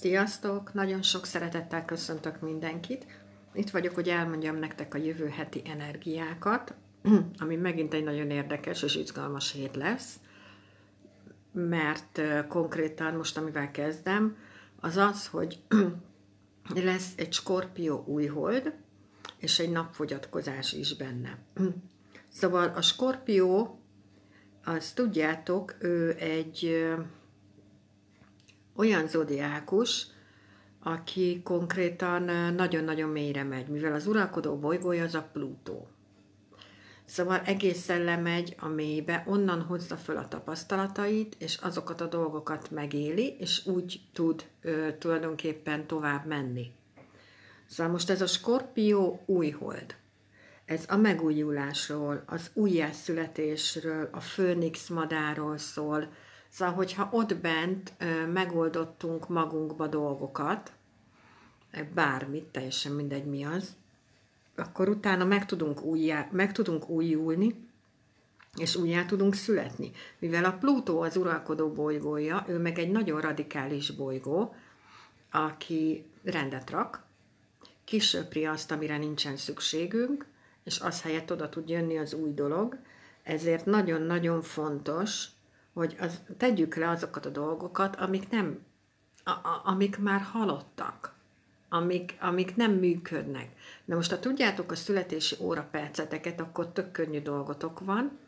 Sziasztok! Nagyon sok szeretettel köszöntök mindenkit. Itt vagyok, hogy elmondjam nektek a jövő heti energiákat, ami megint egy nagyon érdekes és izgalmas hét lesz, mert konkrétan most, amivel kezdem, az az, hogy lesz egy skorpió újhold, és egy napfogyatkozás is benne. Szóval a skorpió, azt tudjátok, ő egy olyan zodiákus, aki konkrétan nagyon-nagyon mélyre megy, mivel az uralkodó bolygója az a Plutó. Szóval egészen lemegy a mélybe, onnan hozza föl a tapasztalatait, és azokat a dolgokat megéli, és úgy tud ö, tulajdonképpen tovább menni. Szóval most ez a Skorpió újhold. Ez a megújulásról, az újjászületésről, a főnix madáról szól, Szóval, hogyha ott bent megoldottunk magunkba dolgokat, bármit, teljesen mindegy mi az, akkor utána meg tudunk, újjá, meg tudunk újulni, és újjá tudunk születni. Mivel a Plutó az uralkodó bolygója, ő meg egy nagyon radikális bolygó, aki rendet rak, kisöpri azt, amire nincsen szükségünk, és az helyett oda tud jönni az új dolog, ezért nagyon-nagyon fontos, hogy az, tegyük le azokat a dolgokat, amik nem, a, a, amik már halottak, amik, amik nem működnek. Na most, ha tudjátok a születési óraperceteket, akkor tök könnyű dolgotok van,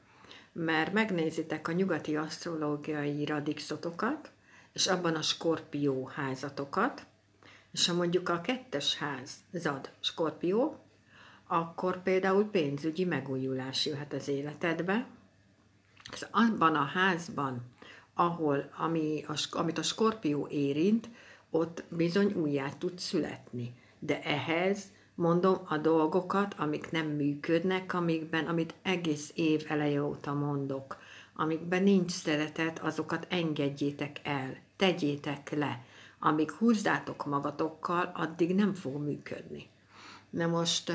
mert megnézitek a nyugati asztrológiai radixotokat, és abban a skorpió házatokat, és ha mondjuk a kettes ház zad skorpió, akkor például pénzügyi megújulás jöhet az életedbe, abban a házban, ahol, ami a, amit a skorpió érint, ott bizony újjá tud születni. De ehhez mondom a dolgokat, amik nem működnek, amikben, amit egész év eleje óta mondok, amikben nincs szeretet, azokat engedjétek el, tegyétek le. Amíg húzzátok magatokkal, addig nem fog működni. Na most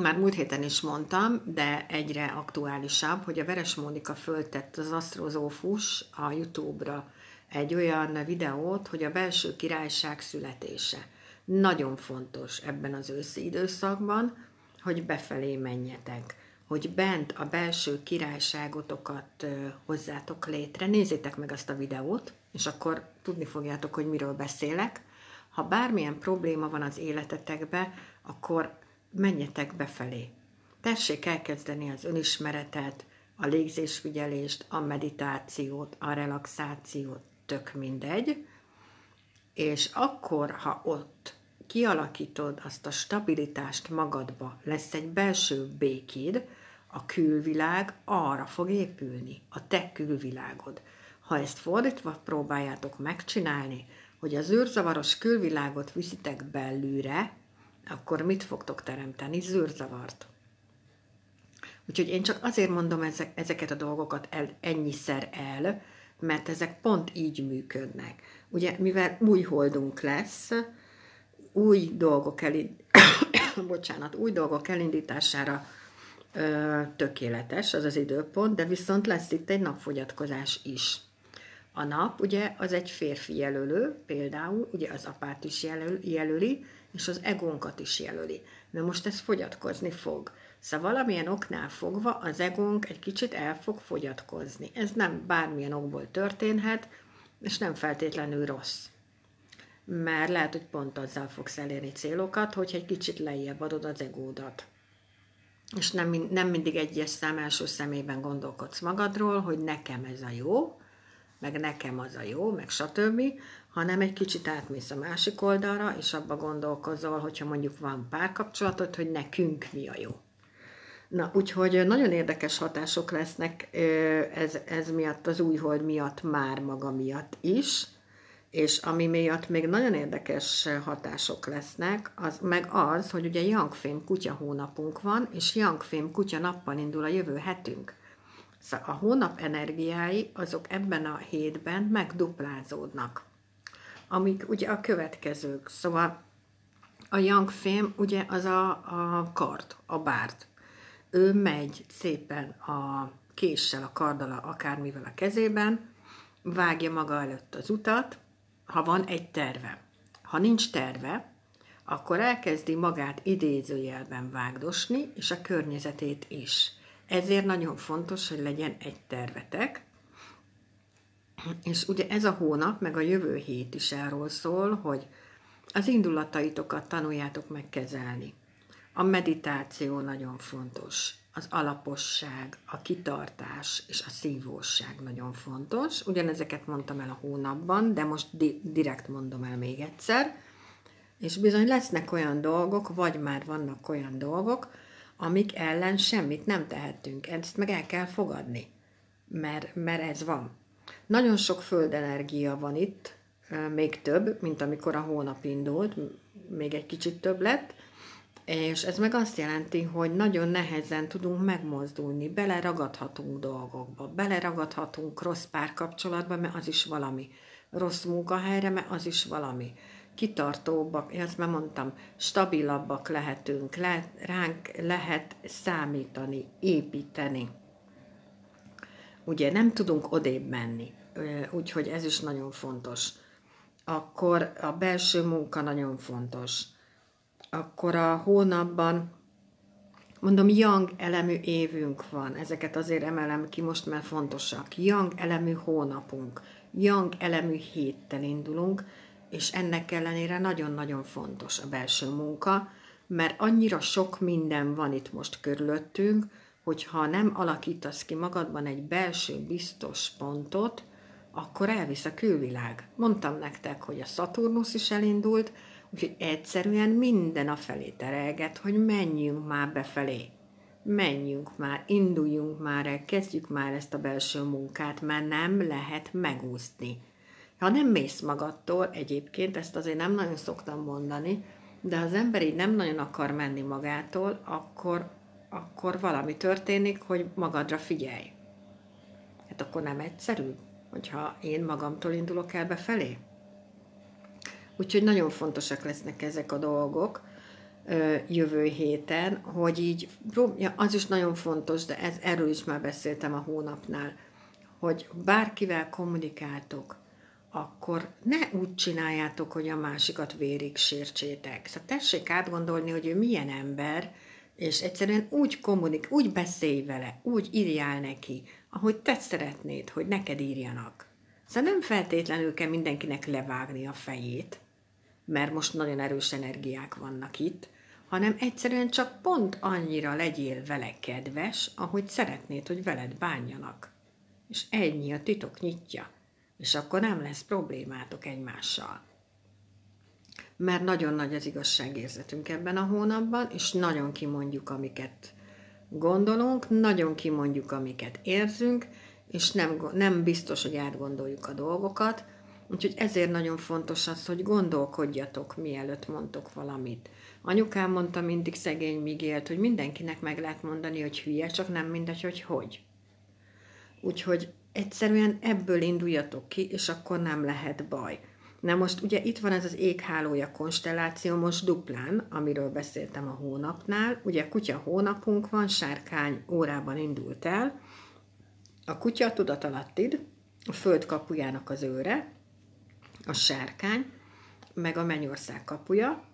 már múlt héten is mondtam, de egyre aktuálisabb, hogy a Veres Mónika föltett az Astrozófus a YouTube-ra egy olyan videót, hogy a belső királyság születése. Nagyon fontos ebben az őszi időszakban, hogy befelé menjetek, hogy bent a belső királyságotokat hozzátok létre. Nézzétek meg azt a videót, és akkor tudni fogjátok, hogy miről beszélek. Ha bármilyen probléma van az életetekbe, akkor menjetek befelé. Tessék elkezdeni az önismeretet, a légzésfigyelést, a meditációt, a relaxációt, tök mindegy, és akkor, ha ott kialakítod azt a stabilitást magadba, lesz egy belső békéd, a külvilág arra fog épülni, a te külvilágod. Ha ezt fordítva próbáljátok megcsinálni, hogy az űrzavaros külvilágot viszitek belülre, akkor mit fogtok teremteni? Zűrzavart. Úgyhogy én csak azért mondom ezek, ezeket a dolgokat el, ennyiszer el, mert ezek pont így működnek. Ugye, mivel új holdunk lesz, új dolgok, elind... Bocsánat, új dolgok elindítására ö, tökéletes az az időpont, de viszont lesz itt egy napfogyatkozás is. A nap ugye az egy férfi jelölő, például ugye az apát is jelöl, jelöli, és az egónkat is jelöli. Na most ez fogyatkozni fog. Szóval valamilyen oknál fogva az egónk egy kicsit el fog fogyatkozni. Ez nem bármilyen okból történhet, és nem feltétlenül rossz. Mert lehet, hogy pont azzal fogsz elérni célokat, hogy egy kicsit lejjebb adod az egódat. És nem, nem mindig egyes szám első szemében gondolkodsz magadról, hogy nekem ez a jó, meg nekem az a jó, meg stb., hanem egy kicsit átmész a másik oldalra, és abba gondolkozol, hogyha mondjuk van párkapcsolatod, hogy nekünk mi a jó. Na, úgyhogy nagyon érdekes hatások lesznek ez, ez miatt, az új hold miatt, már maga miatt is, és ami miatt még nagyon érdekes hatások lesznek, az meg az, hogy ugye Youngfém kutya hónapunk van, és Youngfém kutya nappal indul a jövő hetünk. Szóval a hónap energiái azok ebben a hétben megduplázódnak amik ugye a következők. Szóval a young ugye az a, a kard, a bárd. Ő megy szépen a késsel, a kardala, akármivel a kezében, vágja maga előtt az utat, ha van egy terve. Ha nincs terve, akkor elkezdi magát idézőjelben vágdosni, és a környezetét is. Ezért nagyon fontos, hogy legyen egy tervetek, és ugye ez a hónap, meg a jövő hét is erről szól, hogy az indulataitokat tanuljátok meg kezelni. A meditáció nagyon fontos, az alaposság, a kitartás és a szívóság nagyon fontos. Ugyanezeket mondtam el a hónapban, de most di- direkt mondom el még egyszer. És bizony lesznek olyan dolgok, vagy már vannak olyan dolgok, amik ellen semmit nem tehetünk. Ezt meg el kell fogadni, mert, mert ez van. Nagyon sok földenergia van itt, még több, mint amikor a hónap indult, még egy kicsit több lett, és ez meg azt jelenti, hogy nagyon nehezen tudunk megmozdulni, beleragadhatunk dolgokba, beleragadhatunk rossz párkapcsolatba, mert az is valami. Rossz munkahelyre, mert az is valami. Kitartóbbak, ezt már mondtam, stabilabbak lehetünk, le, ránk lehet számítani, építeni. Ugye nem tudunk odébb menni, úgyhogy ez is nagyon fontos. Akkor a belső munka nagyon fontos akkor a hónapban, mondom, young elemű évünk van, ezeket azért emelem ki most, mert fontosak. Young elemű hónapunk, young elemű héttel indulunk, és ennek ellenére nagyon-nagyon fontos a belső munka, mert annyira sok minden van itt most körülöttünk, hogyha nem alakítasz ki magadban egy belső biztos pontot, akkor elvisz a külvilág. Mondtam nektek, hogy a Saturnus is elindult, Úgyhogy egyszerűen minden a felé terelget, hogy menjünk már befelé. Menjünk már, induljunk már el, kezdjük már ezt a belső munkát, mert nem lehet megúszni. Ha nem mész magadtól, egyébként ezt azért nem nagyon szoktam mondani, de ha az ember így nem nagyon akar menni magától, akkor, akkor valami történik, hogy magadra figyelj. Hát akkor nem egyszerű, hogyha én magamtól indulok el befelé. Úgyhogy nagyon fontosak lesznek ezek a dolgok jövő héten, hogy így, ja, az is nagyon fontos, de ez, erről is már beszéltem a hónapnál, hogy bárkivel kommunikáltok, akkor ne úgy csináljátok, hogy a másikat vérig sértsétek. Szóval tessék átgondolni, hogy ő milyen ember, és egyszerűen úgy kommunik, úgy beszélj vele, úgy írjál neki, ahogy te szeretnéd, hogy neked írjanak. Szóval nem feltétlenül kell mindenkinek levágni a fejét, mert most nagyon erős energiák vannak itt, hanem egyszerűen csak pont annyira legyél vele kedves, ahogy szeretnéd, hogy veled bánjanak. És ennyi a titok nyitja, és akkor nem lesz problémátok egymással. Mert nagyon nagy az igazságérzetünk ebben a hónapban, és nagyon kimondjuk, amiket gondolunk, nagyon kimondjuk, amiket érzünk, és nem, nem biztos, hogy átgondoljuk a dolgokat, Úgyhogy ezért nagyon fontos az, hogy gondolkodjatok, mielőtt mondtok valamit. Anyukám mondta mindig szegény Migélt, hogy mindenkinek meg lehet mondani, hogy hülye, csak nem mindegy, hogy hogy. Úgyhogy egyszerűen ebből induljatok ki, és akkor nem lehet baj. Na most ugye itt van ez az éghálója konstelláció most duplán, amiről beszéltem a hónapnál. Ugye kutya hónapunk van, sárkány órában indult el. A kutya tudatalattid, a föld kapujának az őre, a sárkány, meg a mennyország kapuja,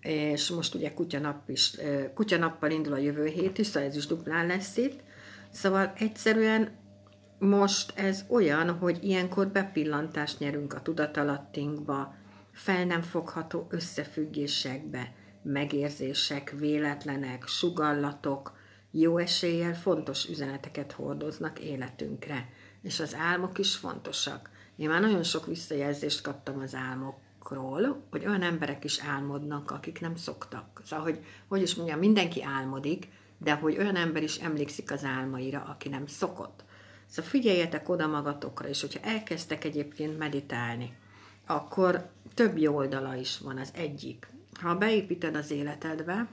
és most ugye kutyanap is, kutyanappal indul a jövő hét is, szóval ez is duplán lesz itt. Szóval egyszerűen most ez olyan, hogy ilyenkor bepillantást nyerünk a tudatalattinkba, fel nem fogható összefüggésekbe, megérzések, véletlenek, sugallatok, jó eséllyel fontos üzeneteket hordoznak életünkre, és az álmok is fontosak. Én már nagyon sok visszajelzést kaptam az álmokról, hogy olyan emberek is álmodnak, akik nem szoktak. Szóval, hogy, hogy is mondjam, mindenki álmodik, de hogy olyan ember is emlékszik az álmaira, aki nem szokott. Szóval figyeljetek oda magatokra, és hogyha elkezdtek egyébként meditálni, akkor több jó oldala is van az egyik. Ha beépíted az életedbe,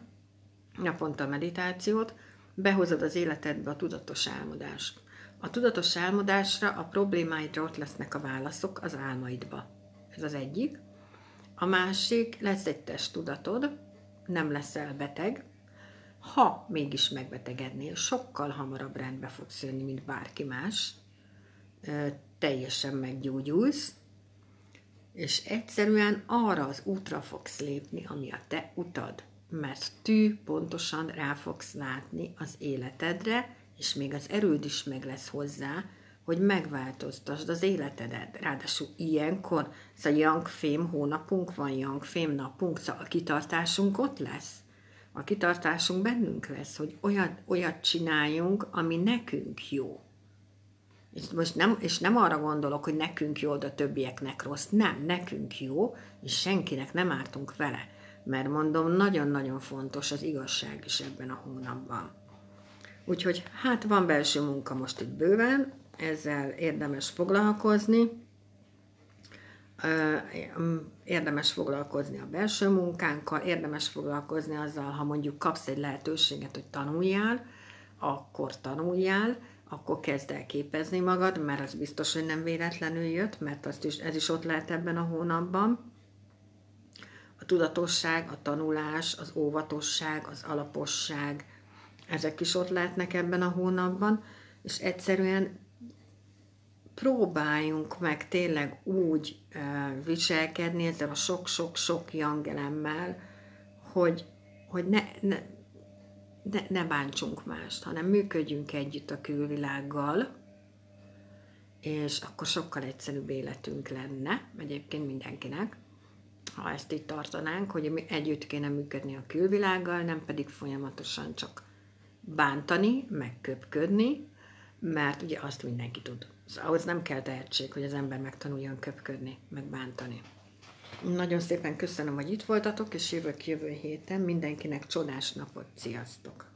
naponta meditációt, behozod az életedbe a tudatos álmodást. A tudatos álmodásra, a problémáidra ott lesznek a válaszok az álmaidba. Ez az egyik. A másik, lesz egy testtudatod, nem leszel beteg, ha mégis megbetegednél, sokkal hamarabb rendbe fogsz jönni, mint bárki más, teljesen meggyógyulsz, és egyszerűen arra az útra fogsz lépni, ami a te utad, mert tű pontosan rá fogsz látni az életedre, és még az erőd is meg lesz hozzá, hogy megváltoztasd az életedet. Ráadásul ilyenkor, szóval Fame hónapunk van, Fame napunk, szóval a kitartásunk ott lesz. A kitartásunk bennünk lesz, hogy olyat, olyat csináljunk, ami nekünk jó. És most nem, és nem arra gondolok, hogy nekünk jó, de a többieknek rossz. Nem, nekünk jó, és senkinek nem ártunk vele. Mert mondom, nagyon-nagyon fontos az igazság is ebben a hónapban. Úgyhogy hát van belső munka most itt bőven, ezzel érdemes foglalkozni. Érdemes foglalkozni a belső munkánkkal, érdemes foglalkozni azzal, ha mondjuk kapsz egy lehetőséget, hogy tanuljál, akkor tanuljál, akkor kezd el képezni magad, mert az biztos, hogy nem véletlenül jött, mert azt is, ez is ott lehet ebben a hónapban. A tudatosság, a tanulás, az óvatosság, az alaposság, ezek is ott lehetnek ebben a hónapban, és egyszerűen próbáljunk meg tényleg úgy viselkedni ezzel a sok-sok-sok jangelemmel, hogy, hogy ne, ne, ne, ne bántsunk mást, hanem működjünk együtt a külvilággal, és akkor sokkal egyszerűbb életünk lenne, egyébként mindenkinek, ha ezt itt tartanánk, hogy mi együtt kéne működni a külvilággal, nem pedig folyamatosan csak bántani, megköpködni, mert ugye azt mindenki tud. Szóval ahhoz nem kell tehetség, hogy az ember megtanuljon köpködni, meg bántani. Nagyon szépen köszönöm, hogy itt voltatok, és jövök jövő héten. Mindenkinek csodás napot. Sziasztok!